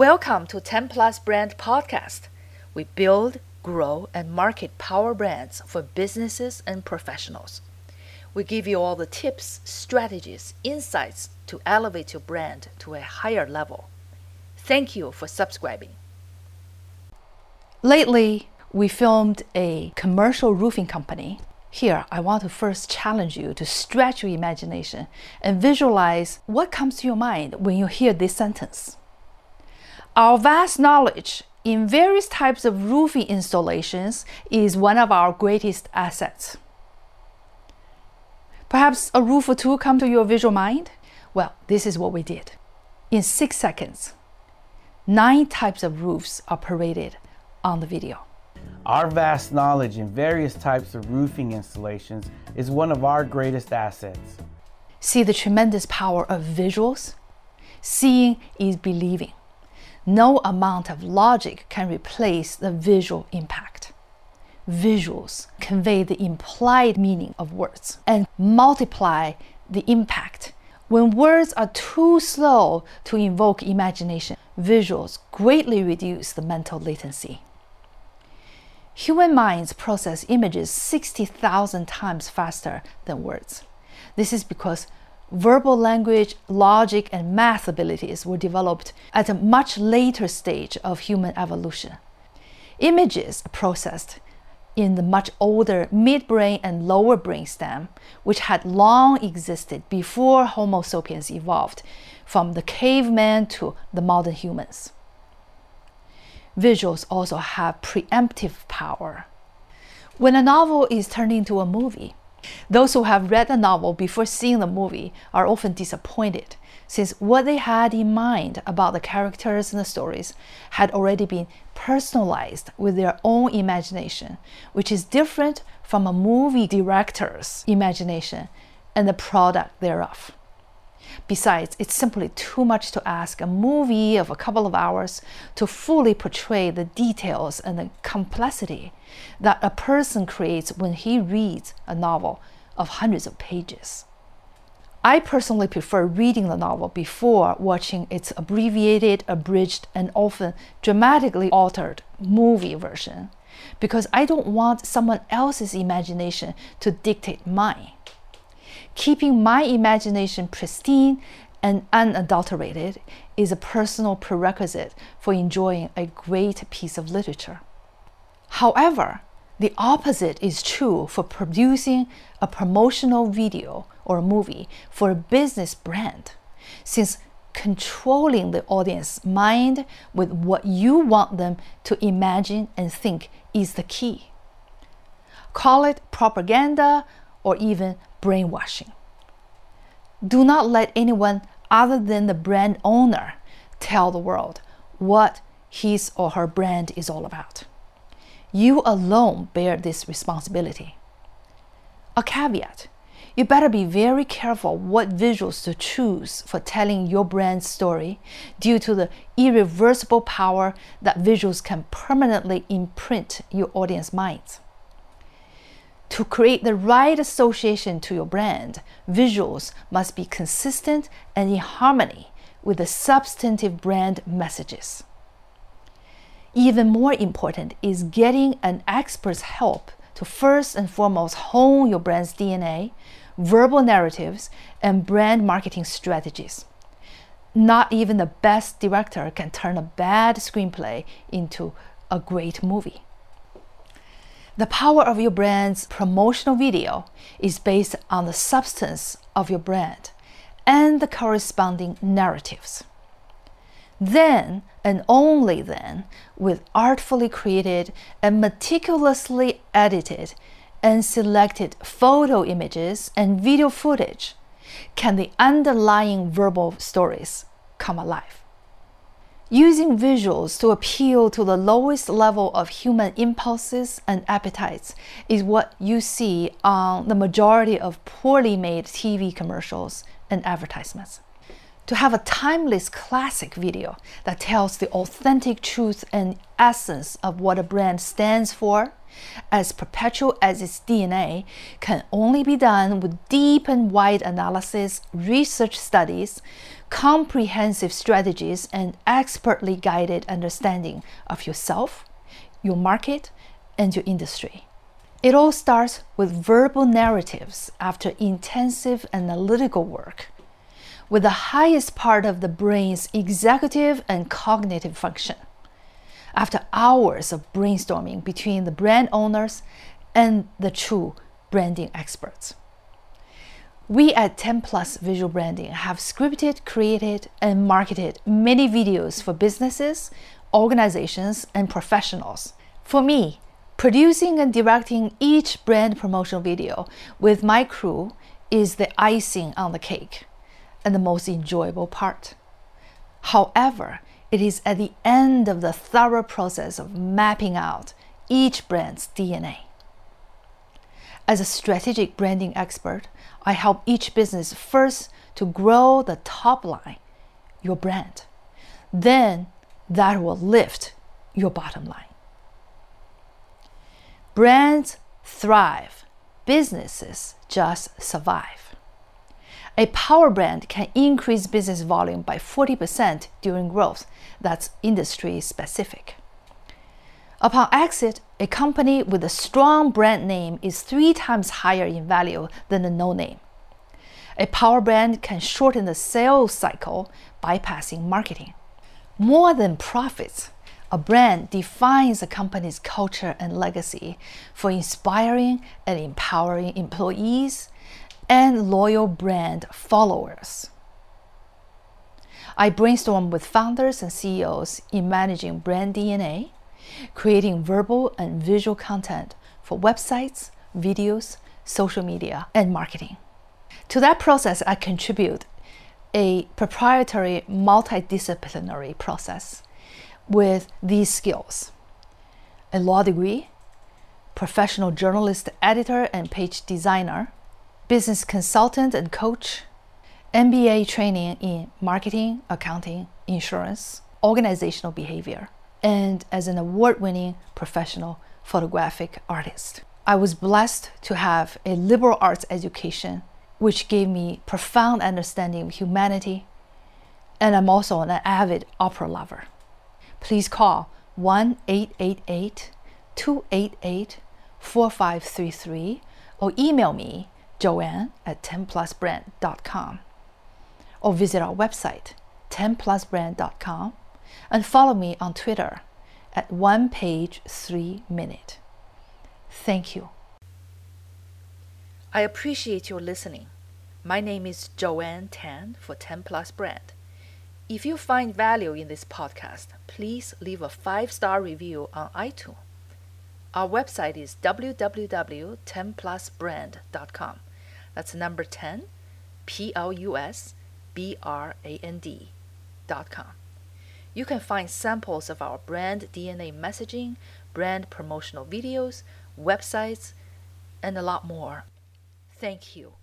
Welcome to 10 Plus Brand Podcast. We build, grow, and market power brands for businesses and professionals. We give you all the tips, strategies, insights to elevate your brand to a higher level. Thank you for subscribing. Lately, we filmed a commercial roofing company. Here, I want to first challenge you to stretch your imagination and visualize what comes to your mind when you hear this sentence. Our vast knowledge in various types of roofing installations is one of our greatest assets. Perhaps a roof or two come to your visual mind? Well, this is what we did. In six seconds, nine types of roofs are paraded on the video. Our vast knowledge in various types of roofing installations is one of our greatest assets. See the tremendous power of visuals? Seeing is believing. No amount of logic can replace the visual impact. Visuals convey the implied meaning of words and multiply the impact. When words are too slow to invoke imagination, visuals greatly reduce the mental latency. Human minds process images 60,000 times faster than words. This is because verbal language, logic, and math abilities were developed at a much later stage of human evolution. Images processed in the much older midbrain and lower brainstem, which had long existed before Homo sapiens evolved from the caveman to the modern humans. Visuals also have preemptive power. When a novel is turned into a movie, those who have read the novel before seeing the movie are often disappointed, since what they had in mind about the characters and the stories had already been personalized with their own imagination, which is different from a movie director's imagination and the product thereof. Besides, it's simply too much to ask a movie of a couple of hours to fully portray the details and the complexity that a person creates when he reads a novel of hundreds of pages. I personally prefer reading the novel before watching its abbreviated, abridged, and often dramatically altered movie version because I don't want someone else's imagination to dictate mine keeping my imagination pristine and unadulterated is a personal prerequisite for enjoying a great piece of literature. However, the opposite is true for producing a promotional video or movie for a business brand, since controlling the audience's mind with what you want them to imagine and think is the key. Call it propaganda or even brainwashing. Do not let anyone other than the brand owner tell the world what his or her brand is all about. You alone bear this responsibility. A caveat you better be very careful what visuals to choose for telling your brand's story due to the irreversible power that visuals can permanently imprint your audience minds. To create the right association to your brand, visuals must be consistent and in harmony with the substantive brand messages. Even more important is getting an expert's help to first and foremost hone your brand's DNA, verbal narratives, and brand marketing strategies. Not even the best director can turn a bad screenplay into a great movie. The power of your brand's promotional video is based on the substance of your brand and the corresponding narratives. Then, and only then, with artfully created and meticulously edited and selected photo images and video footage, can the underlying verbal stories come alive. Using visuals to appeal to the lowest level of human impulses and appetites is what you see on the majority of poorly made TV commercials and advertisements. To have a timeless classic video that tells the authentic truth and essence of what a brand stands for, as perpetual as its DNA, can only be done with deep and wide analysis, research studies, comprehensive strategies and expertly guided understanding of yourself, your market, and your industry. It all starts with verbal narratives after intensive analytical work, with the highest part of the brain's executive and cognitive function. After hours of brainstorming between the brand owners and the true branding experts. We at 10 Plus Visual Branding have scripted, created, and marketed many videos for businesses, organizations, and professionals. For me, producing and directing each brand promotional video with my crew is the icing on the cake and the most enjoyable part. However, it is at the end of the thorough process of mapping out each brand's DNA. As a strategic branding expert, I help each business first to grow the top line, your brand. Then that will lift your bottom line. Brands thrive, businesses just survive. A power brand can increase business volume by 40% during growth. That's industry specific. Upon exit, a company with a strong brand name is three times higher in value than a no name. A power brand can shorten the sales cycle, bypassing marketing. More than profits, a brand defines a company's culture and legacy for inspiring and empowering employees and loyal brand followers. I brainstorm with founders and CEOs in managing brand DNA, creating verbal and visual content for websites, videos, social media, and marketing. To that process, I contribute a proprietary multidisciplinary process with these skills a law degree, professional journalist, editor, and page designer, business consultant and coach, MBA training in marketing, accounting, insurance, organizational behavior, and as an award winning professional photographic artist. I was blessed to have a liberal arts education, which gave me profound understanding of humanity, and I'm also an avid opera lover. Please call 1 888 288 4533 or email me joanne at 10plusbrand.com or visit our website 10plusbrand.com and follow me on Twitter at one page three minute. Thank you. I appreciate your listening. My name is Joanne Tan for 10 Plus Brand. If you find value in this podcast, please leave a five star review on iTunes. Our website is www.10plusbrand.com. That's number 10, P L U S B R A N D.com. You can find samples of our brand DNA messaging, brand promotional videos, websites, and a lot more. Thank you.